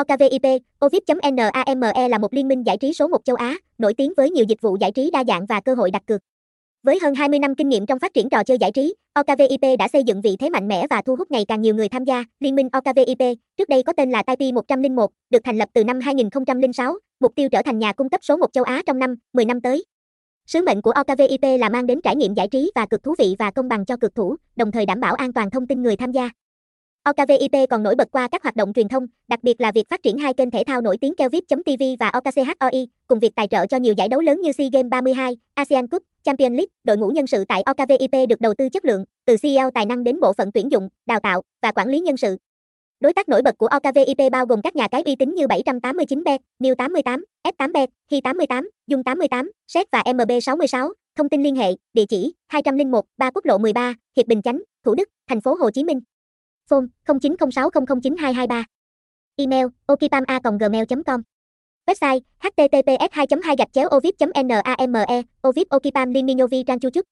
OKVIP, Ovip.name là một liên minh giải trí số 1 châu Á, nổi tiếng với nhiều dịch vụ giải trí đa dạng và cơ hội đặt cược. Với hơn 20 năm kinh nghiệm trong phát triển trò chơi giải trí, OKVIP đã xây dựng vị thế mạnh mẽ và thu hút ngày càng nhiều người tham gia. Liên minh OKVIP, trước đây có tên là Taipei 101, được thành lập từ năm 2006, mục tiêu trở thành nhà cung cấp số 1 châu Á trong năm, 10 năm tới. Sứ mệnh của OKVIP là mang đến trải nghiệm giải trí và cực thú vị và công bằng cho cực thủ, đồng thời đảm bảo an toàn thông tin người tham gia. OKVIP còn nổi bật qua các hoạt động truyền thông, đặc biệt là việc phát triển hai kênh thể thao nổi tiếng Kelvip.tv và OKCHOI, cùng việc tài trợ cho nhiều giải đấu lớn như SEA Games 32, ASEAN Cup, Champions League. Đội ngũ nhân sự tại OKVIP được đầu tư chất lượng, từ CEO tài năng đến bộ phận tuyển dụng, đào tạo và quản lý nhân sự. Đối tác nổi bật của OKVIP bao gồm các nhà cái uy tín như 789bet, New 88, F8bet, Hi 88, Dung 88, SET và MB66. Thông tin liên hệ, địa chỉ 201, 3 Quốc lộ 13, Hiệp Bình Chánh, Thủ Đức, thành phố Hồ Chí Minh. Phone 0906009223. Email okipam.gmail.com Website https 2 2 ovip name ovip okipam liminovi trang chu chúc